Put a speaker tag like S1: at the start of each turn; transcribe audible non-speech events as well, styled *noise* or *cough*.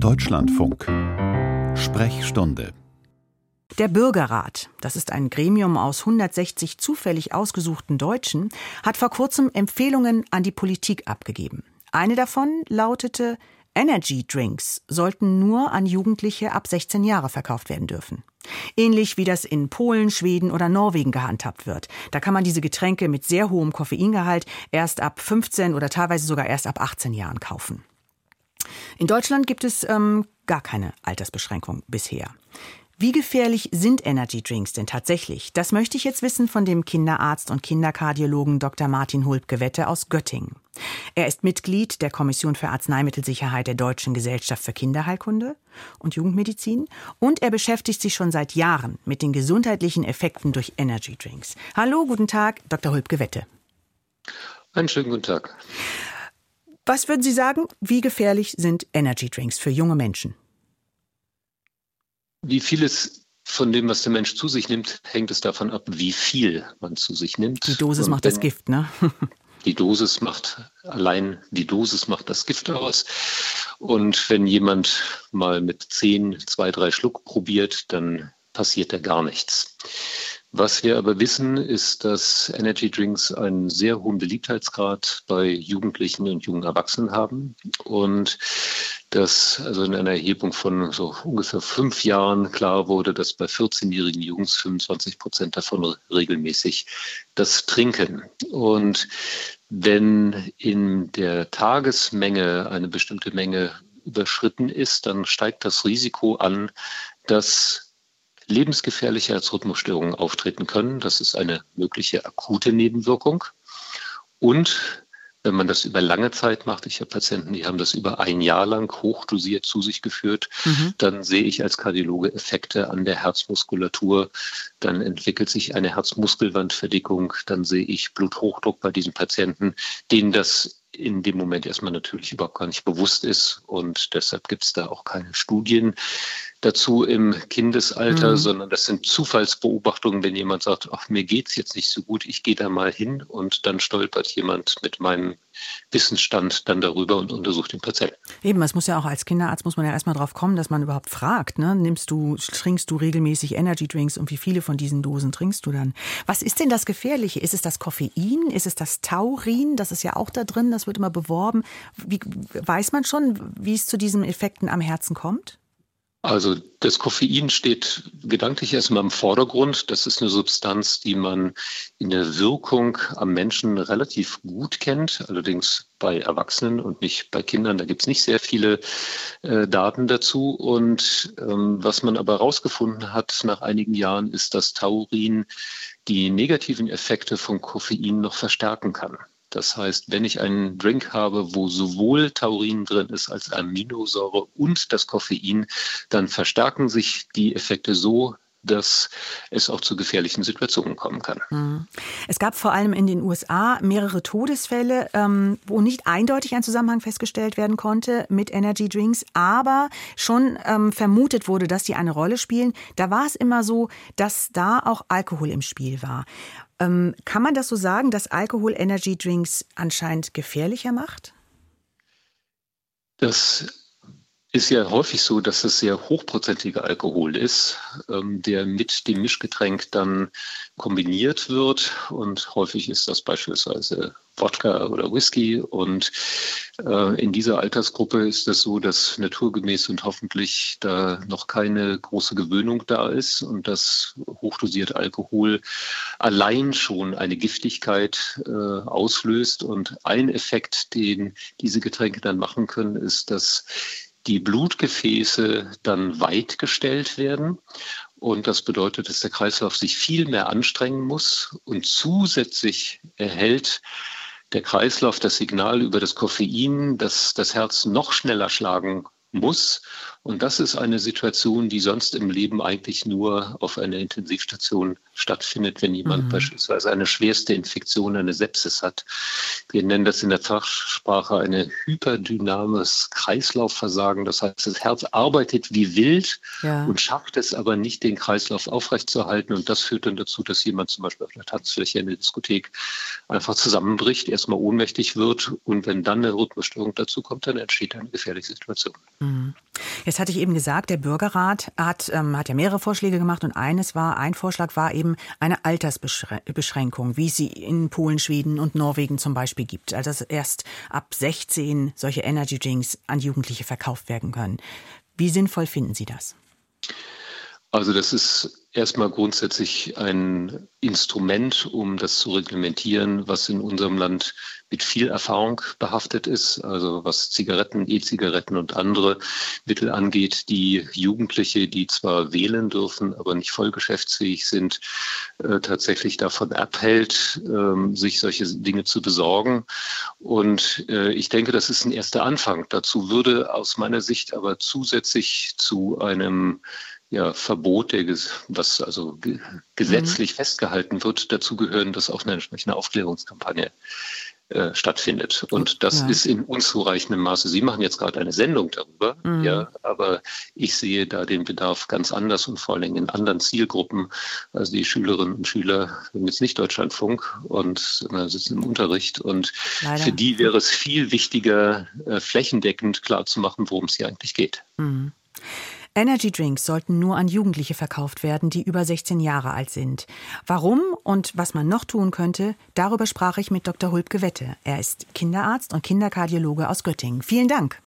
S1: Deutschlandfunk Sprechstunde
S2: der Bürgerrat, das ist ein Gremium aus 160 zufällig ausgesuchten Deutschen, hat vor kurzem Empfehlungen an die Politik abgegeben. Eine davon lautete, Energy Drinks sollten nur an Jugendliche ab 16 Jahre verkauft werden dürfen. Ähnlich wie das in Polen, Schweden oder Norwegen gehandhabt wird. Da kann man diese Getränke mit sehr hohem Koffeingehalt erst ab 15 oder teilweise sogar erst ab 18 Jahren kaufen. In Deutschland gibt es ähm, gar keine Altersbeschränkung bisher. Wie gefährlich sind Energy Drinks denn tatsächlich? Das möchte ich jetzt wissen von dem Kinderarzt und Kinderkardiologen Dr. Martin Hulbgewette aus Göttingen. Er ist Mitglied der Kommission für Arzneimittelsicherheit der Deutschen Gesellschaft für Kinderheilkunde und Jugendmedizin und er beschäftigt sich schon seit Jahren mit den gesundheitlichen Effekten durch Energy Drinks. Hallo, guten Tag, Dr. Hulbgewette.
S3: Einen schönen guten Tag.
S2: Was würden Sie sagen, wie gefährlich sind Energy Drinks für junge Menschen?
S3: Wie vieles von dem, was der Mensch zu sich nimmt, hängt es davon ab, wie viel man zu sich nimmt.
S2: Die Dosis Und macht das Gift, ne? *laughs*
S3: die Dosis macht, allein die Dosis macht das Gift aus. Und wenn jemand mal mit zehn, zwei, drei Schluck probiert, dann passiert da gar nichts. Was wir aber wissen, ist, dass Energy Drinks einen sehr hohen Beliebtheitsgrad bei Jugendlichen und jungen Erwachsenen haben und dass also in einer Erhebung von so ungefähr fünf Jahren klar wurde, dass bei 14-jährigen Jungs 25 Prozent davon regelmäßig das trinken. Und wenn in der Tagesmenge eine bestimmte Menge überschritten ist, dann steigt das Risiko an, dass lebensgefährliche Herzrhythmusstörungen auftreten können. Das ist eine mögliche akute Nebenwirkung. Und wenn man das über lange Zeit macht, ich habe Patienten, die haben das über ein Jahr lang hochdosiert zu sich geführt, mhm. dann sehe ich als Kardiologe Effekte an der Herzmuskulatur. Dann entwickelt sich eine Herzmuskelwandverdickung. Dann sehe ich Bluthochdruck bei diesen Patienten, denen das in dem Moment erstmal natürlich überhaupt gar nicht bewusst ist. Und deshalb gibt es da auch keine Studien dazu im Kindesalter, mhm. sondern das sind Zufallsbeobachtungen, wenn jemand sagt, ach, mir geht's jetzt nicht so gut, ich gehe da mal hin und dann stolpert jemand mit meinem Wissensstand dann darüber und untersucht den Patienten.
S2: Eben, es muss ja auch als Kinderarzt muss man ja erstmal drauf kommen, dass man überhaupt fragt, ne? Nimmst du, trinkst du regelmäßig Energy Drinks und wie viele von diesen Dosen trinkst du dann? Was ist denn das Gefährliche? Ist es das Koffein? Ist es das Taurin? Das ist ja auch da drin, das wird immer beworben. Wie, weiß man schon, wie es zu diesen Effekten am Herzen kommt?
S3: Also das Koffein steht gedanklich erstmal im Vordergrund. Das ist eine Substanz, die man in der Wirkung am Menschen relativ gut kennt, allerdings bei Erwachsenen und nicht bei Kindern. Da gibt es nicht sehr viele äh, Daten dazu. Und ähm, was man aber herausgefunden hat nach einigen Jahren, ist, dass Taurin die negativen Effekte von Koffein noch verstärken kann. Das heißt, wenn ich einen Drink habe, wo sowohl Taurin drin ist als Aminosäure und das Koffein, dann verstärken sich die Effekte so, dass es auch zu gefährlichen Situationen kommen kann. Mhm.
S2: Es gab vor allem in den USA mehrere Todesfälle, ähm, wo nicht eindeutig ein Zusammenhang festgestellt werden konnte mit Energy Drinks, aber schon ähm, vermutet wurde, dass die eine Rolle spielen. Da war es immer so, dass da auch Alkohol im Spiel war. Ähm, kann man das so sagen, dass Alkohol Energy Drinks anscheinend gefährlicher macht?
S3: Das ist ja häufig so, dass es sehr hochprozentiger Alkohol ist, ähm, der mit dem Mischgetränk dann kombiniert wird. Und häufig ist das beispielsweise Wodka oder Whisky. Und äh, in dieser Altersgruppe ist es so, dass naturgemäß und hoffentlich da noch keine große Gewöhnung da ist und dass hochdosiert Alkohol allein schon eine Giftigkeit äh, auslöst. Und ein Effekt, den diese Getränke dann machen können, ist, dass die Blutgefäße dann weit gestellt werden. Und das bedeutet, dass der Kreislauf sich viel mehr anstrengen muss und zusätzlich erhält der Kreislauf das Signal über das Koffein, dass das Herz noch schneller schlagen muss. Und das ist eine Situation, die sonst im Leben eigentlich nur auf einer Intensivstation stattfindet, wenn jemand mhm. beispielsweise eine schwerste Infektion, eine Sepsis hat. Wir nennen das in der Fachsprache eine hyperdynamisches Kreislaufversagen. Das heißt, das Herz arbeitet wie wild ja. und schafft es aber nicht, den Kreislauf aufrechtzuerhalten. Und das führt dann dazu, dass jemand zum Beispiel auf der Tanzfläche in der Diskothek einfach zusammenbricht, erstmal ohnmächtig wird. Und wenn dann eine Rhythmusstörung dazu kommt, dann entsteht eine gefährliche Situation.
S2: Mhm. Jetzt hatte ich eben gesagt, der Bürgerrat hat, ähm, hat ja mehrere Vorschläge gemacht und eines war, ein Vorschlag war eben eine Altersbeschränkung, wie es sie in Polen, Schweden und Norwegen zum Beispiel gibt. Also dass erst ab 16 solche Energy Drinks an Jugendliche verkauft werden können. Wie sinnvoll finden Sie das?
S3: Also das ist erstmal grundsätzlich ein Instrument, um das zu reglementieren, was in unserem Land mit viel Erfahrung behaftet ist, also was Zigaretten, E-Zigaretten und andere Mittel angeht, die Jugendliche, die zwar wählen dürfen, aber nicht voll geschäftsfähig sind, äh, tatsächlich davon abhält, äh, sich solche Dinge zu besorgen. Und äh, ich denke, das ist ein erster Anfang. Dazu würde aus meiner Sicht aber zusätzlich zu einem ja, Verbot, der, was also gesetzlich mhm. festgehalten wird, dazu gehören, dass auch eine entsprechende Aufklärungskampagne äh, stattfindet. Und das ja. ist in unzureichendem Maße. Sie machen jetzt gerade eine Sendung darüber, mhm. ja, aber ich sehe da den Bedarf ganz anders und vor allem in anderen Zielgruppen. Also die Schülerinnen und Schüler haben jetzt nicht Deutschlandfunk und äh, sitzen im Unterricht und Leider. für die wäre es viel wichtiger, äh, flächendeckend klarzumachen, worum es hier eigentlich geht.
S2: Mhm. Energy Drinks sollten nur an Jugendliche verkauft werden, die über 16 Jahre alt sind. Warum und was man noch tun könnte, darüber sprach ich mit Dr. Hulpke Wette. Er ist Kinderarzt und Kinderkardiologe aus Göttingen. Vielen Dank.